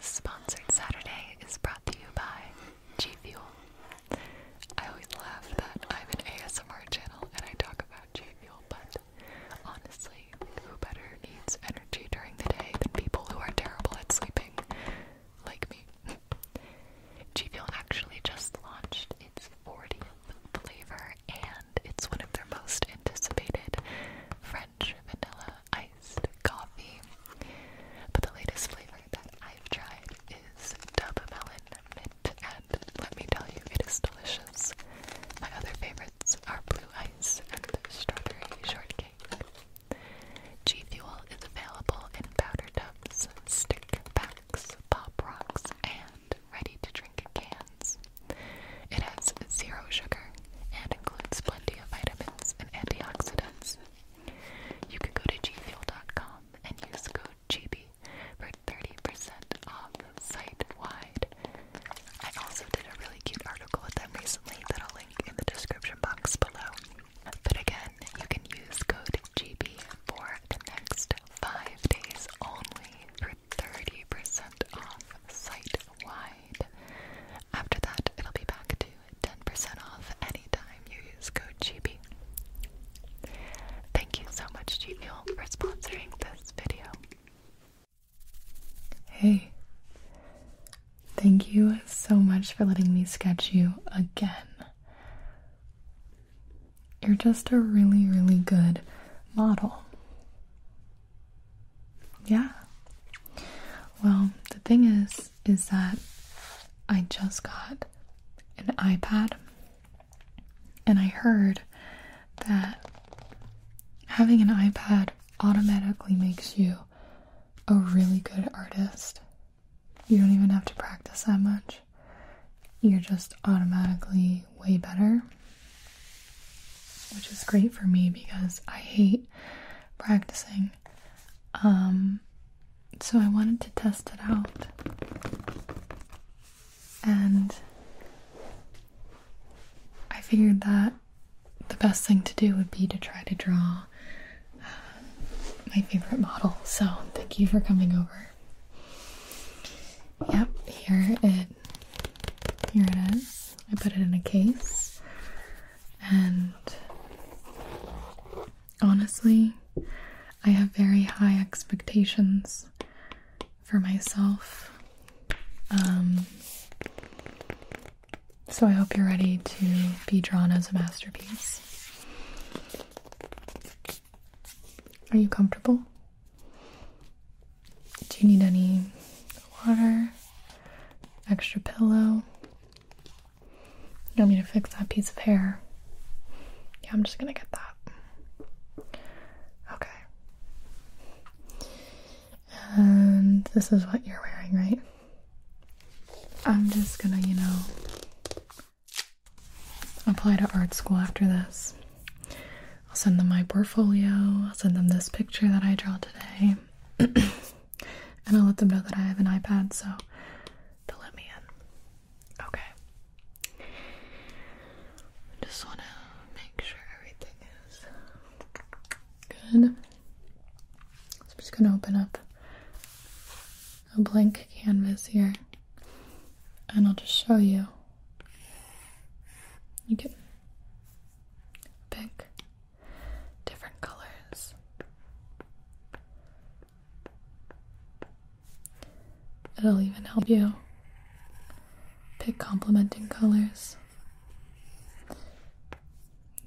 Sponsored Saturday is brought to you by G Fuel. I always laugh that I'm an ASMR channel and I talk about G Fuel, but honestly, who better needs energy during the day than people who are terrible at sleeping, like me? G Fuel actually just launched its 40th flavor, and it's one of their most anticipated French vanilla iced coffee. But the latest flavor that I've tried is Dub Melon Mint, and let me tell you, it is delicious. My other favorites are Blue Ice and Strawberry Shortcake. G Fuel is available in powder tubs, stick packs, pop rocks, and ready to drink cans. It has zero sugar and includes plenty of vitamins and antioxidants. You can go to gfuel.com and use code GB for 30% off site wide. I also did a really cute article with them recently that I'll link in the description box below. But again, you can use code GB for the next five days only for 30% off site wide. After that, it'll be back to 10% off anytime you use code GB. Thank you so much, G Fuel, for sponsoring this video. Hey, thank you so much for letting me sketch you again. You're just a really, really good model. Yeah. Well, the thing is, is that I just got an iPad and I heard that having an iPad automatically makes you a really good artist. You don't even have to practice that much. You're just automatically way better. Which is great for me because I hate practicing. Um so I wanted to test it out. And I figured that the best thing to do would be to try to draw uh, my favorite model. So thank you for coming over. Yep, here it here it is. I put it in a case. And honestly, I have very high expectations for myself. Um, so I hope you're ready to be drawn as a masterpiece. Are you comfortable? Do you need any water? Extra pillow? You want me to fix that piece of hair? Yeah, I'm just gonna get that. Okay. And this is what you're wearing, right? I'm just gonna, you know, apply to art school after this. I'll send them my portfolio, I'll send them this picture that I draw today, and I'll let them know that I have an iPad so they'll let me in. Okay. Just want to make sure everything is good. To open up a blank canvas here and I'll just show you. You can pick different colors. It'll even help you pick complementing colors. You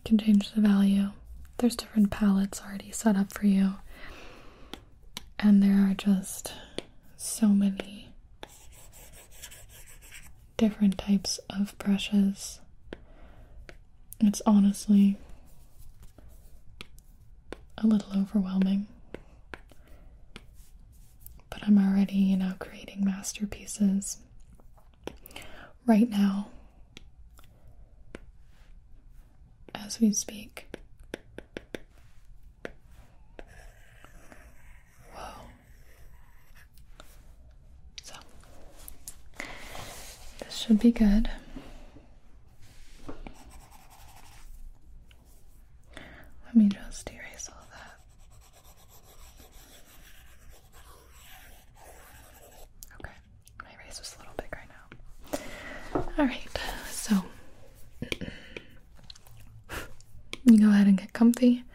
can change the value. There's different palettes already set up for you, and there are just so many different types of brushes. It's honestly a little overwhelming. But I'm already, you know, creating masterpieces right now as we speak. Whoa. So, this should be good. Let me just erase all that. Okay. My erase was a little big right now. Alright, so you go ahead and get comfy.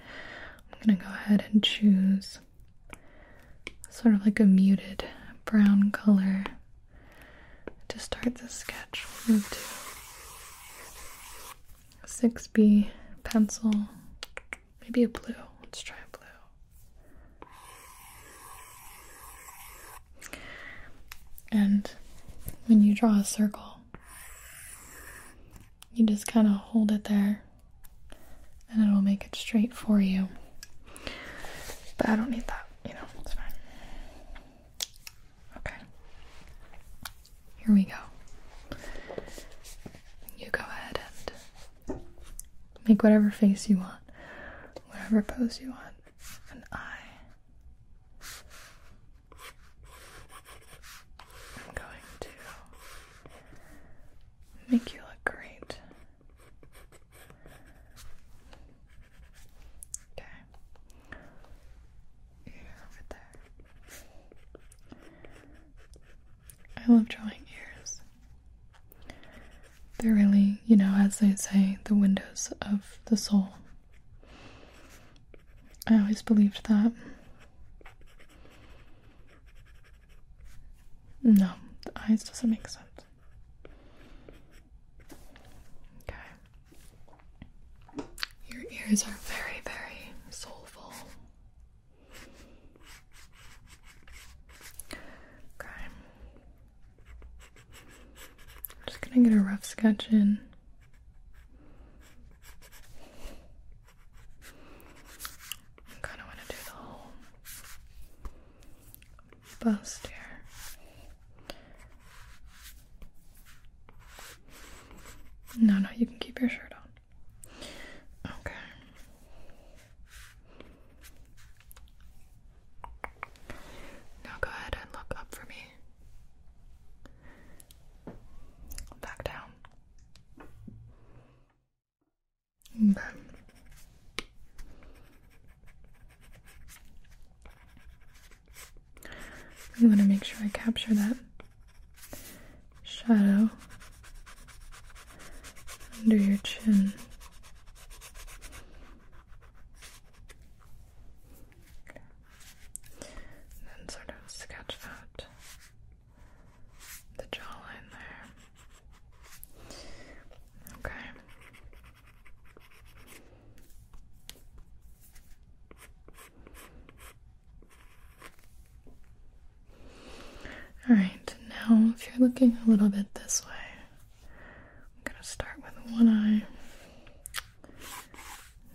I'm gonna go ahead and choose sort of like a muted brown color start the sketch. We'll move to 6B pencil, maybe a blue. Let's try a blue. And when you draw a circle, you just kind of hold it there and it'll make it straight for you. But I don't need that, you know, it's fine. Okay. Here we go. You go ahead and make whatever face you want, whatever pose you want. An eye. I'm going to make you look great. Okay. Ear over there. I love drawing. They're really, you know, as they say, the windows of the soul. I always believed that. No, the eyes doesn't make sense. Okay. Your ears are very, very soulful. Okay. Gonna get a rough sketch in. I kind of want to do the whole bust here. No, no, you can keep your shirt on. Okay. Now go ahead and look up for me. Back down. Okay. I'm going to make sure I capture that shadow under your chin. And then sort of sketch out the jawline there. Okay. Alright, now if you're looking a little bit this way, I'm gonna start with one eye.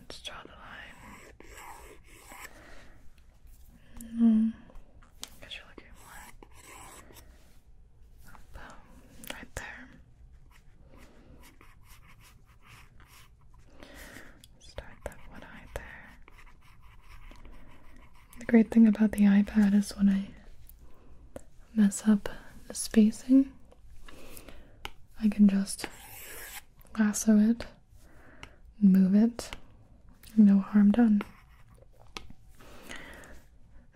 Let's draw the line. Right there. Start that one eye there. The great thing about the iPad is when I mess up spacing, I can just lasso it, move it, no harm done.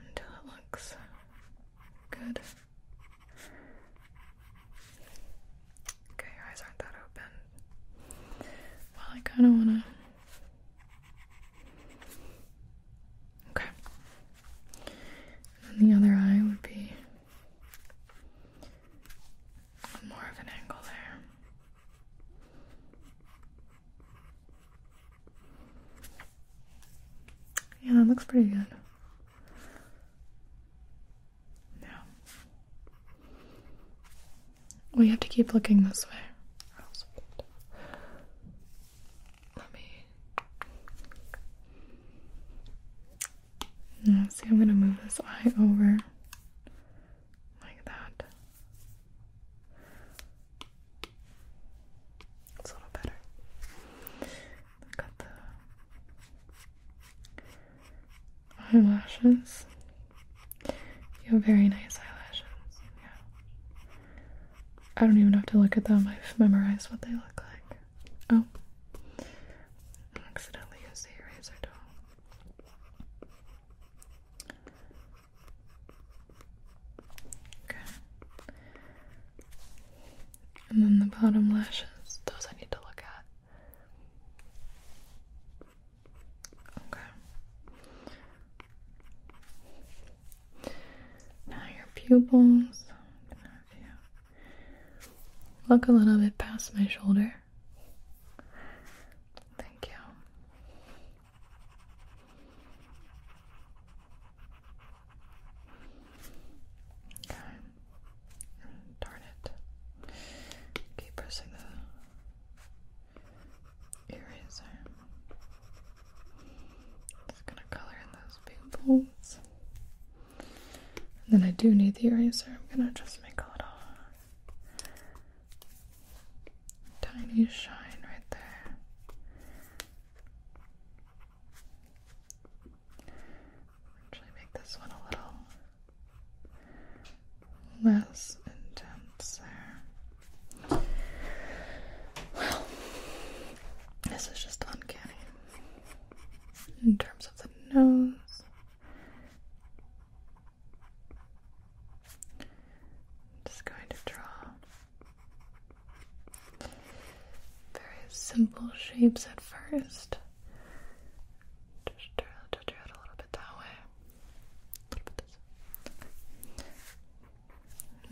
Until it looks good. Okay, your eyes aren't that open. Well, I kind of want to. Okay. And the other eye would be more of an angle there. Yeah, that looks pretty good. Now, we have to keep looking this way. what they look like. Oh, accidentally used the eraser tool. Okay. And then the bottom lashes, those I need to look at. Okay. Now your pupils look a little bit past my shoulder. simple shapes at first. Just a little bit that way.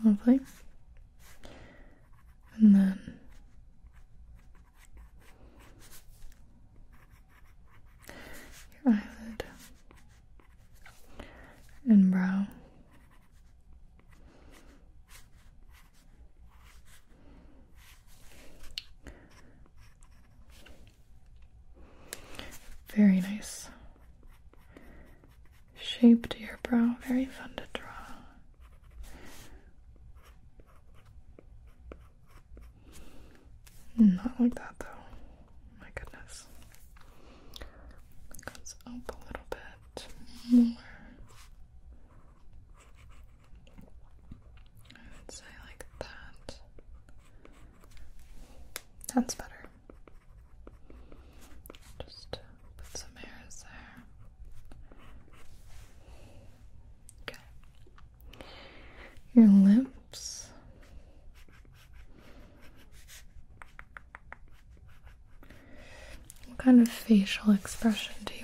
Lovely. kind of facial expression to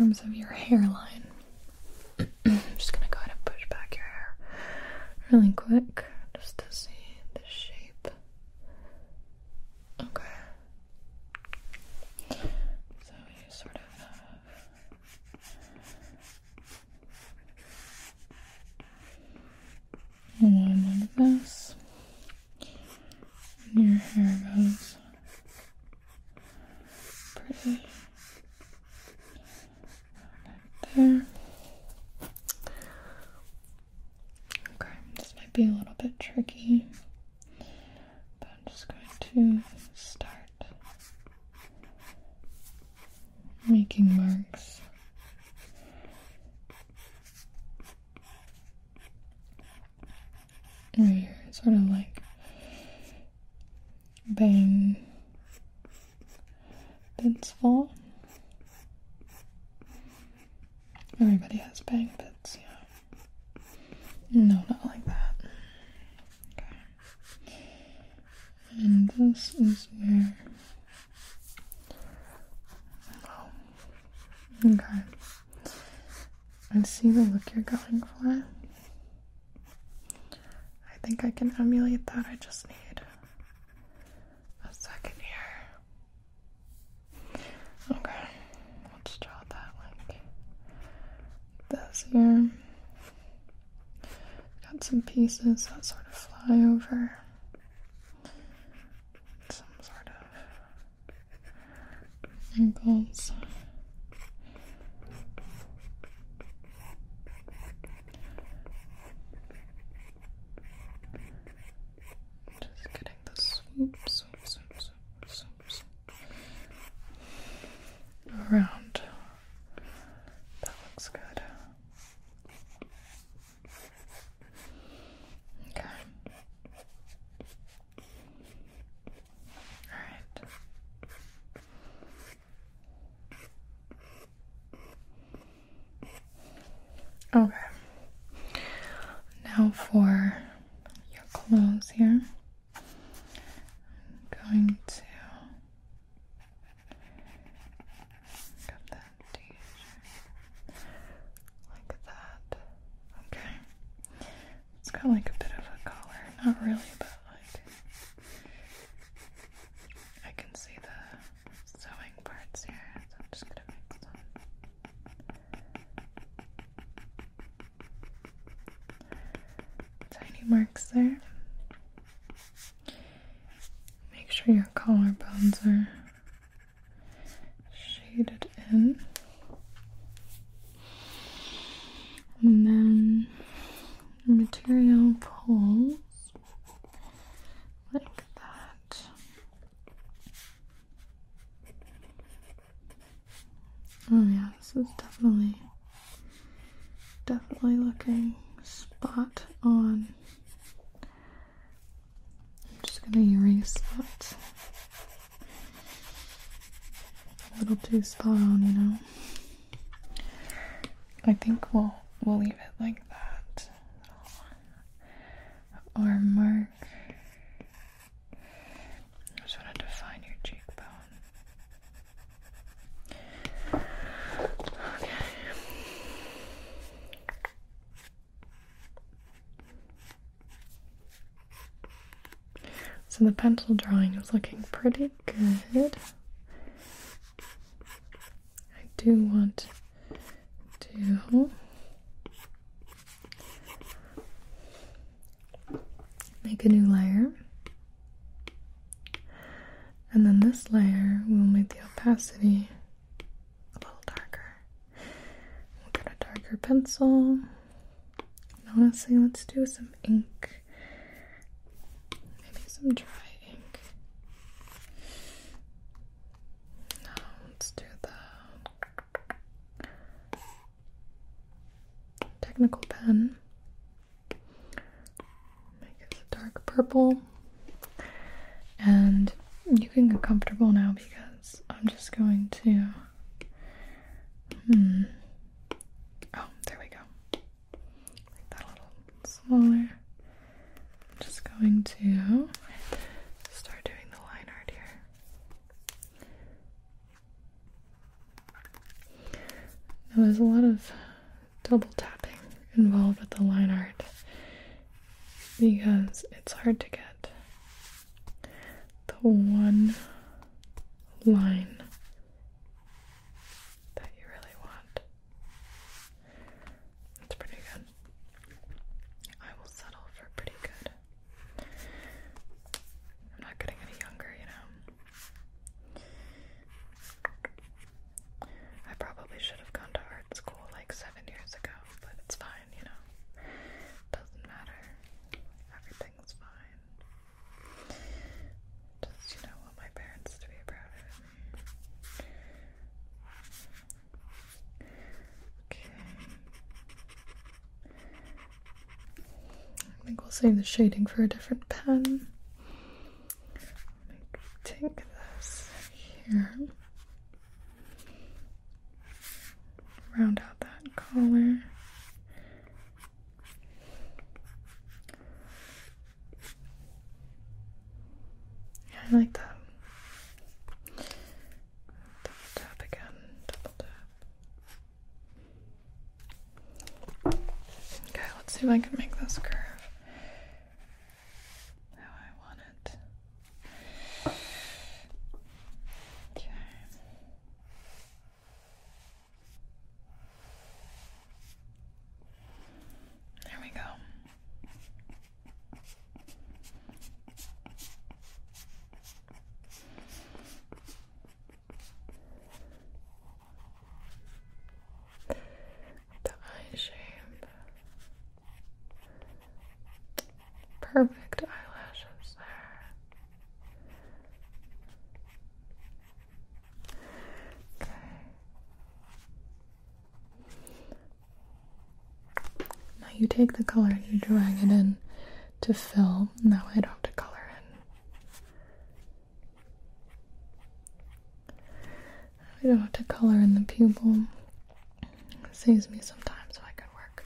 terms of your hairline. He has bang bits, yeah. No, not like that. Okay. And this is your. Oh. Okay. I see the look you're going for. I think I can emulate that. I just need pieces that sort of fly over. Some sort of angles. Got like a bit of a collar. Not really, but like I can see the sewing parts here, so I'm just gonna make some. Tiny marks there. Make sure your collarbones are shaded in. And then the material pulls like that. Oh yeah, this is definitely definitely looking spot on. I'm just gonna erase that. A little too spot on, you know. I think we'll we'll leave it like that. Arm mark. I just want to define your cheekbone. Okay. So the pencil drawing is looking pretty good. I do want to make a new layer. And then this layer will make the opacity a little darker. We'll get a darker pencil. And honestly, let's do some ink. Some dry ink. No, let's do the technical pen. Make it a dark purple. And you can get comfortable now because I'm just going to. Hmm. Oh, there we go. Make that a little smaller. I'm just going to start doing the line art here. There's a lot of double tapping involved with the line art because it's hard to get the one line that you really want. It's pretty good. I will settle for pretty good. I'm not getting any younger, you know. I probably should have gone to art school like seven years ago, but it's fine, you know. Doesn't matter. Everything's fine. Just, you know, want my parents to be proud of me. Okay. I think we'll save the shading for a different pen. Take this here. Round out that collar. Yeah, I like that. Double tap again, double tap. Okay, let's see if I can make this curve how I want it. Okay. There we go. The eye shape. Perfect eyelashes there. Okay. Now you take the color and you drag it in to fill. Now I don't have to color in. I don't have to color in the pupil. It saves me some time so I can work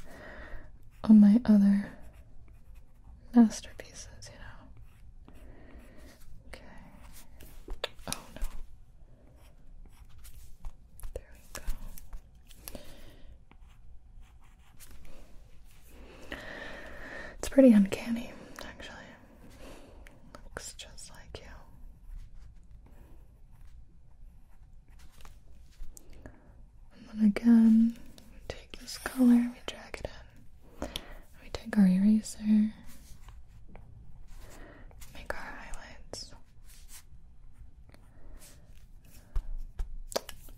on my other masterpieces, you know. Pretty uncanny, actually. Looks just like you. And then again, we take this color, we drag it in. We take our eraser, make our highlights.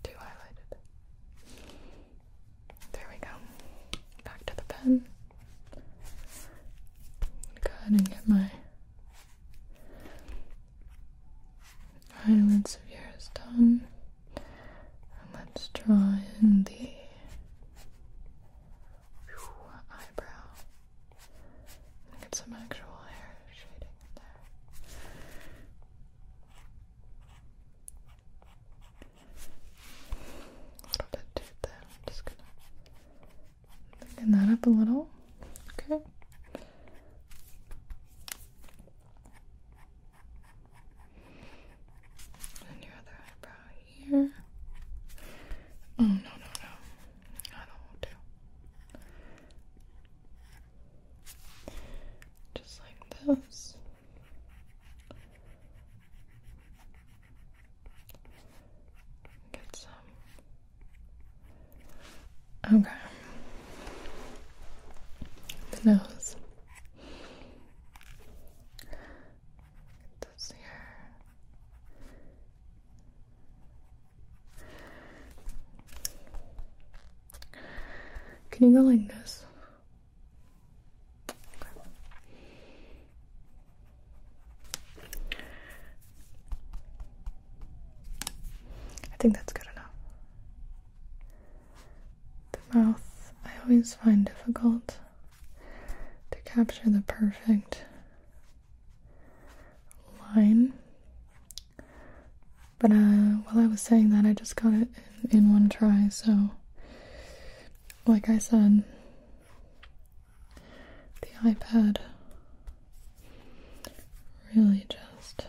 Too highlighted. There we go. Back to the pen. Go ahead and get my highlights of yours done. And let's draw in the eyebrow. Get some actual hair shading in there. A little bit too thin. I'm just gonna thicken that up a little. Okay. And your other eyebrow here. Oh no no no. I don't want to. Just like this. Get some. Okay. The nose. Get this here. Can you go like this? I think that's good enough. The mouth, I always find difficult to capture the perfect line. But uh, while I was saying that, I just got it in, in one try, so like I said, the iPad really just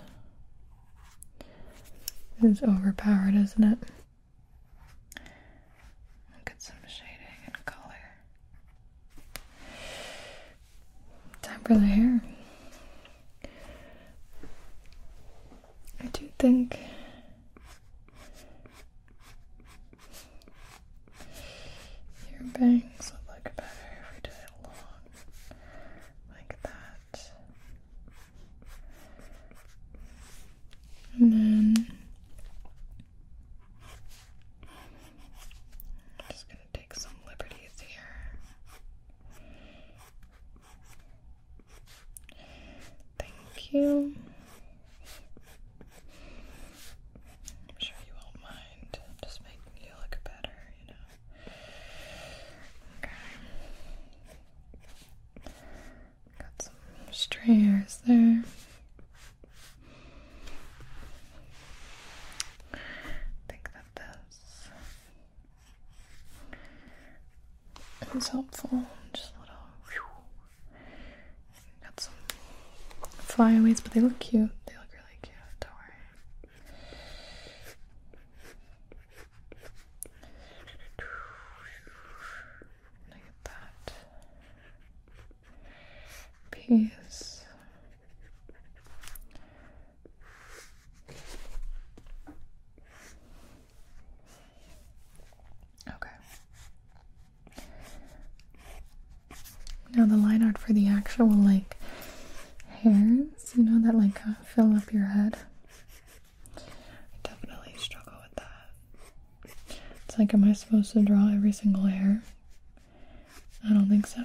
is overpowered, isn't it? Look at some shading and color. Time for the hair. I do think your bangs would look better if we did it long like that. And then I'm just gonna take some liberties here. Thank you. I'm sure you won't mind just making you look better, you know. Okay. Got some stray hairs there. think that this is helpful. Just a little. Got some flyaways, but they look cute. They look really cute. Don't worry. Look at that piece. Okay. Now the line art for the actual like hairs, you know, that like uh, fill up your head. I definitely struggle with that. Like, am I supposed to draw every single hair? I don't think so.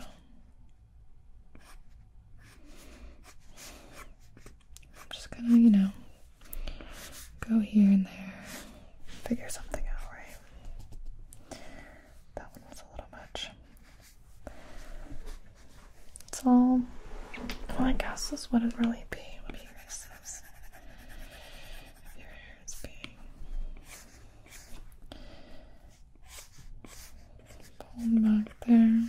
I'm just gonna, you know, go here and there, figure something out, right? That one was a little much. It's all. Well, I guess this wouldn't really be. Let me erase this. If your hair is being pulled back there.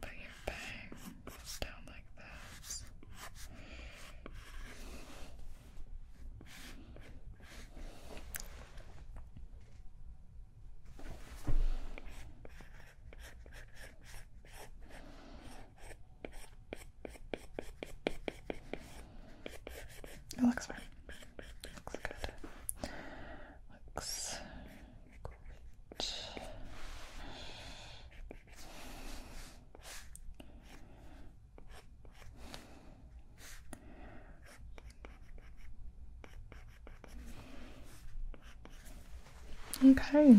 Put your bang goes down like that. It looks fine. Looks good. Looks great. Okay.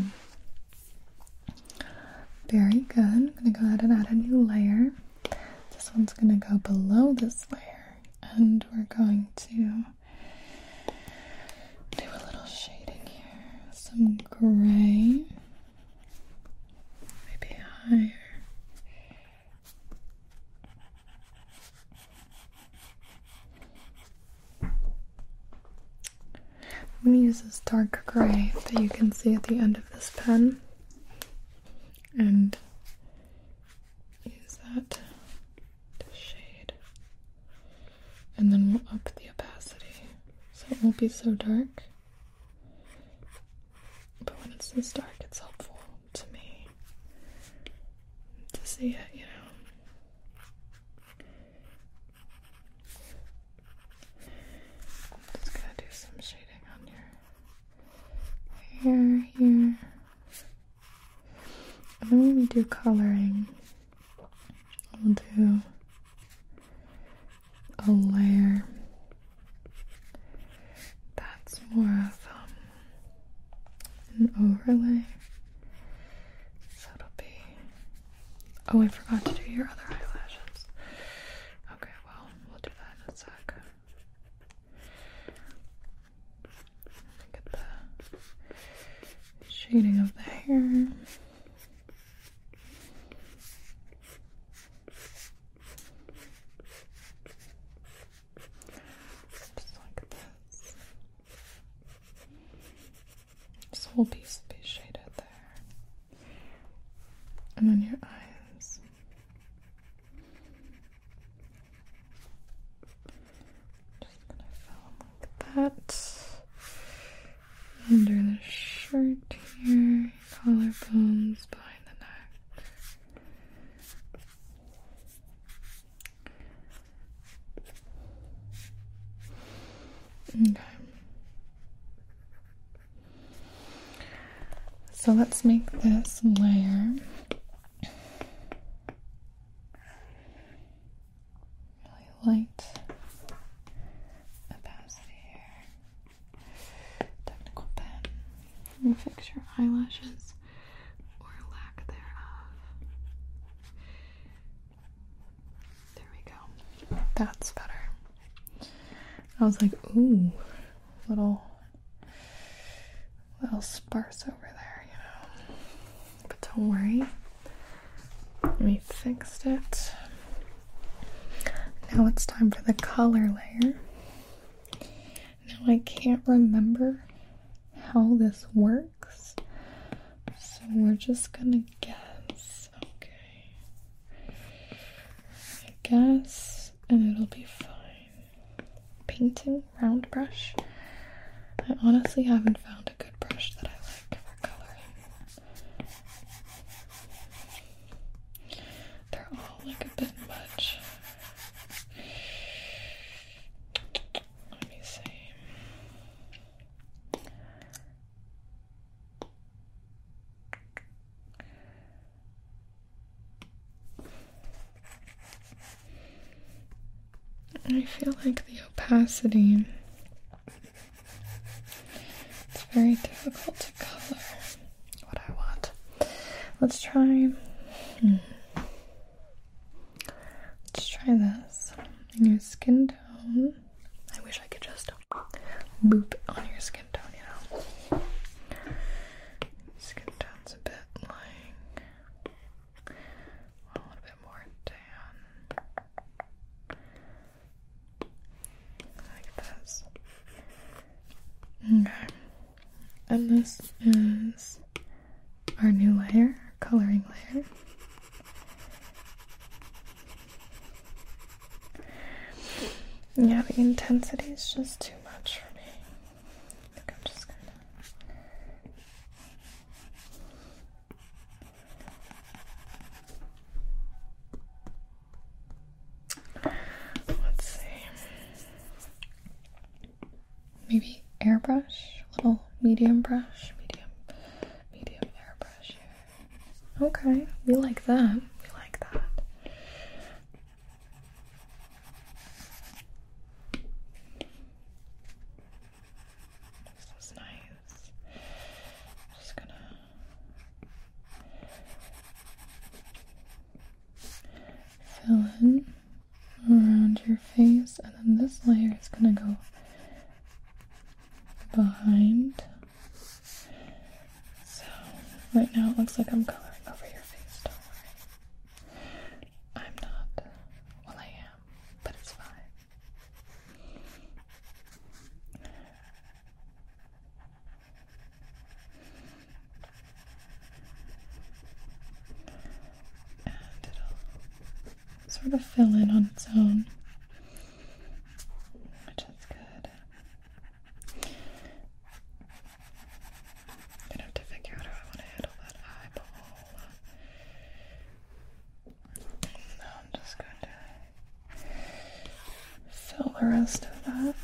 Very good. I'm going to go ahead and add a new layer. This one's going to go below this layer, and we're going to do a little shading here. Some gray, maybe higher. Use this dark gray that you can see at the end of this pen and use that to shade. And then we'll up the opacity so it won't be so dark. But when it's this dark, it's helpful to me to see it, you know. I'm just gonna do some shading on your hair here. And then when we do coloring, we'll do a layer that's more of um, an overlay. So it'll be. Oh, I forgot to do your other eyelashes. Okay, well, we'll do that in a sec. Get the shading of the hair. Just like this. This whole piece will be shaded there. And then your eyes. Just gonna fill them like that. Under the shirt here, collarbones behind the neck. Okay. So let's make this layer really light opacity here. Technical pen. And fix your eyelashes or lack thereof. There we go. That's better. I was like, ooh, little, little sparse over there, you know. But don't worry, we fixed it. Now it's time for the color layer. Now I can't remember how this works, so we're just gonna guess. Okay, I guess, and it'll be fine painting round brush. I honestly haven't found a good brush that I like for coloring. They're all like a bit much. Let me see. I feel like the opacity it's very difficult to color what I want. Let's try hmm. let's try this. In your skin tone. I wish I could just boop on your skin tone, you know. Skin tone's a bit like a little bit more tan like this. Okay. And this is our new layer, coloring layer. Yeah, the intensity is just too much for me. I think I'm just gonna Let's see. airbrush, little medium brush, medium, medium airbrush. Okay. We like that. This is nice. Just gonna fill in around your face, and then this layer is gonna go behind. So, right now it looks like I'm coloring over your face, don't worry. I'm not. Well, I am, but it's fine. And it'll sort of fill in on its own, which is good. Gonna have to figure out how I want to handle that eyeball. Now I'm just going to fill the rest of that.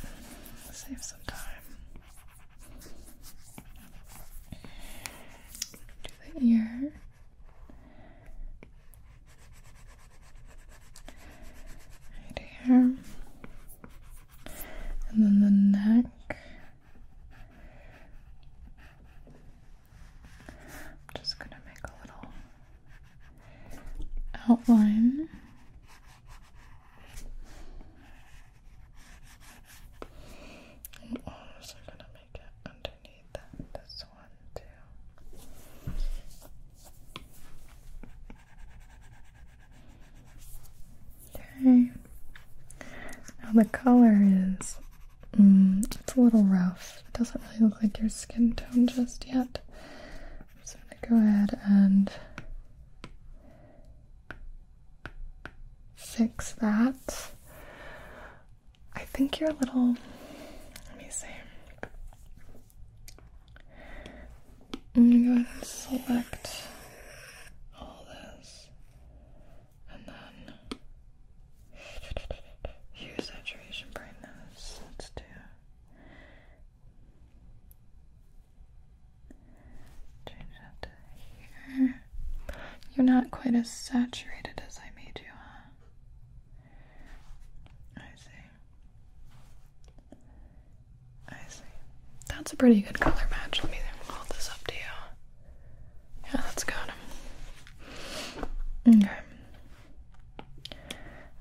Save some time. Do the ear. Right here. And then the neck. I'm just gonna make a little also gonna make it underneath this one too. Okay. Now the color is mm, it's a little rough. It doesn't really look like your skin tone just yet. So I'm gonna go ahead and fix that. I think you're a little let me see. I'm gonna go ahead and select all this and then hue saturation brightness. Let's do change that to here. You're not quite as saturated as I made you, huh? I see. I see. That's a pretty good color match. Let me hold this up to you. Yeah, that's good. Okay.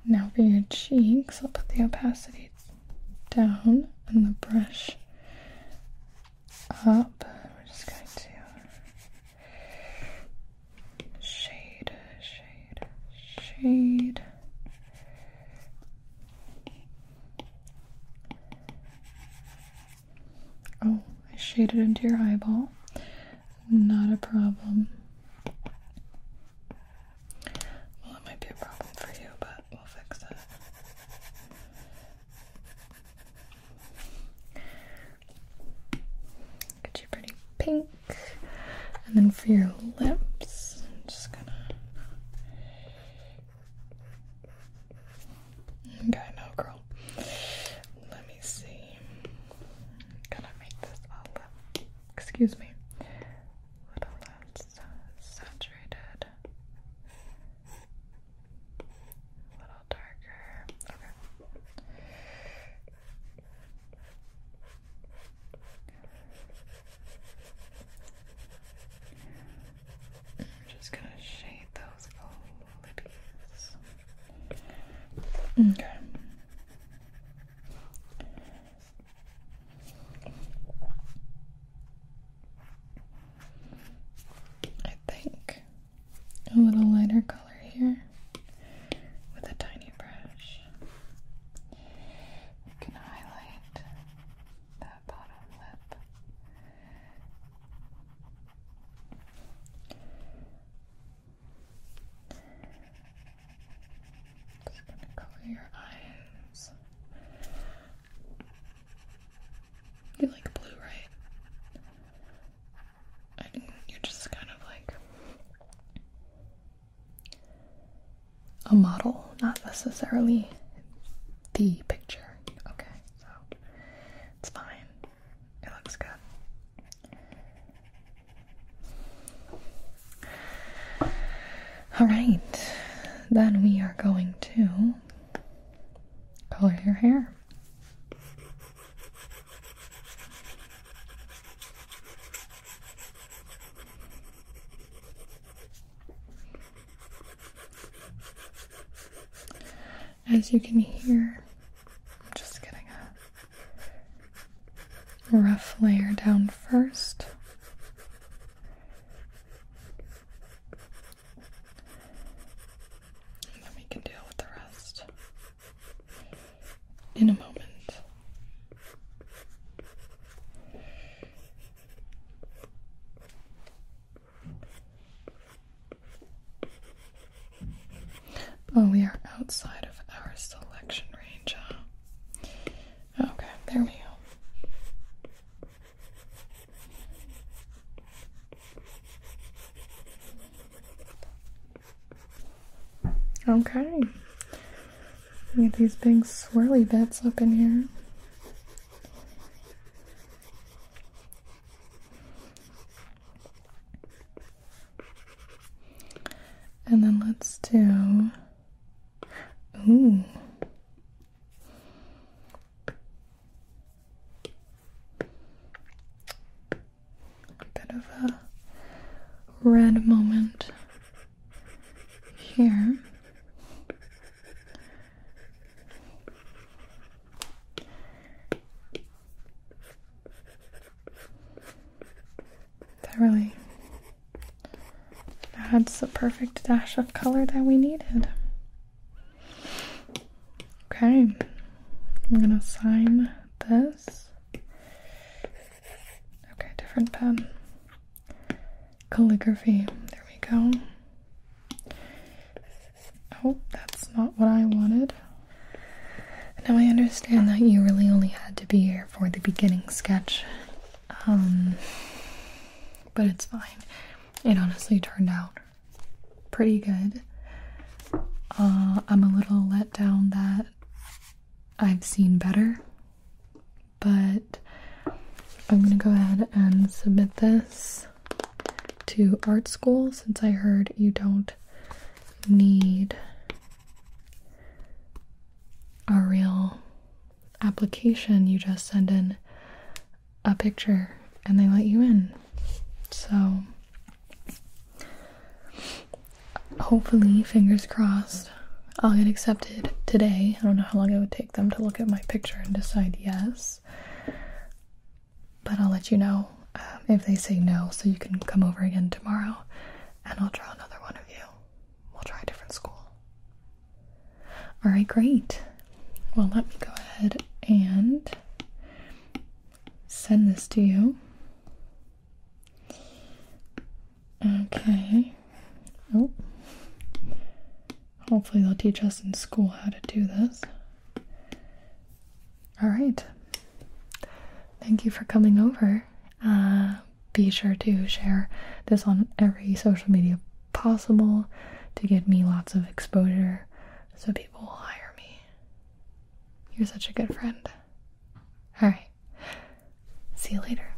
Now for your cheeks, I'll put the opacity down and the brush up. We're just going to shade, shade, shade. Oh, I shaded into your eyeball. Not a problem. Well, it might be a problem for you, but we'll fix it. Get you pretty pink. And then for your lips, I'm just gonna. Okay, no, girl. Let me see. Gotta make this all lip. Excuse me. A little less saturated. A little darker. Okay. I'm just gonna shade those lippies. Okay. I think a little lighter color here with a tiny brush. You can highlight that bottom lip. Just gonna color your eyes. You like blue, right? I think you're just kind of like a model, not necessarily the picture. Okay, so it's fine. All right, then we are going to color your hair. As you can hear, I'm just getting a rough layer down first. And then we can deal with the rest in a moment. Oh, we are outside of our selection range, huh? Okay, there we go. Okay. Get these big swirly bits up in here. And then let's do. Ooh. A bit of a red moment here. That really adds the perfect dash of color that we needed. Okay, I'm gonna sign this. Okay, different pen. Calligraphy. There we go. Oh, that's not what I wanted. Now I understand that you really only had to be here for the beginning sketch. Um, but it's fine. It honestly turned out pretty good. Uh, I'm a little let down that I've seen better, but I'm gonna go ahead and submit this to art school since I heard you don't need a real application. You just send in a picture and they let you in. So, hopefully, fingers crossed, I'll get accepted today. I don't know how long it would take them to look at my picture and decide yes. But I'll let you know um, if they say no, so you can come over again tomorrow and I'll draw another one of you. We'll try a different school. Alright, great. Well, let me go ahead and send this to you. Okay. Oh. Hopefully, they'll teach us in school how to do this. Alright. Thank you for coming over. Uh, be sure to share this on every social media possible to give me lots of exposure so people will hire me. You're such a good friend. Alright. See you later.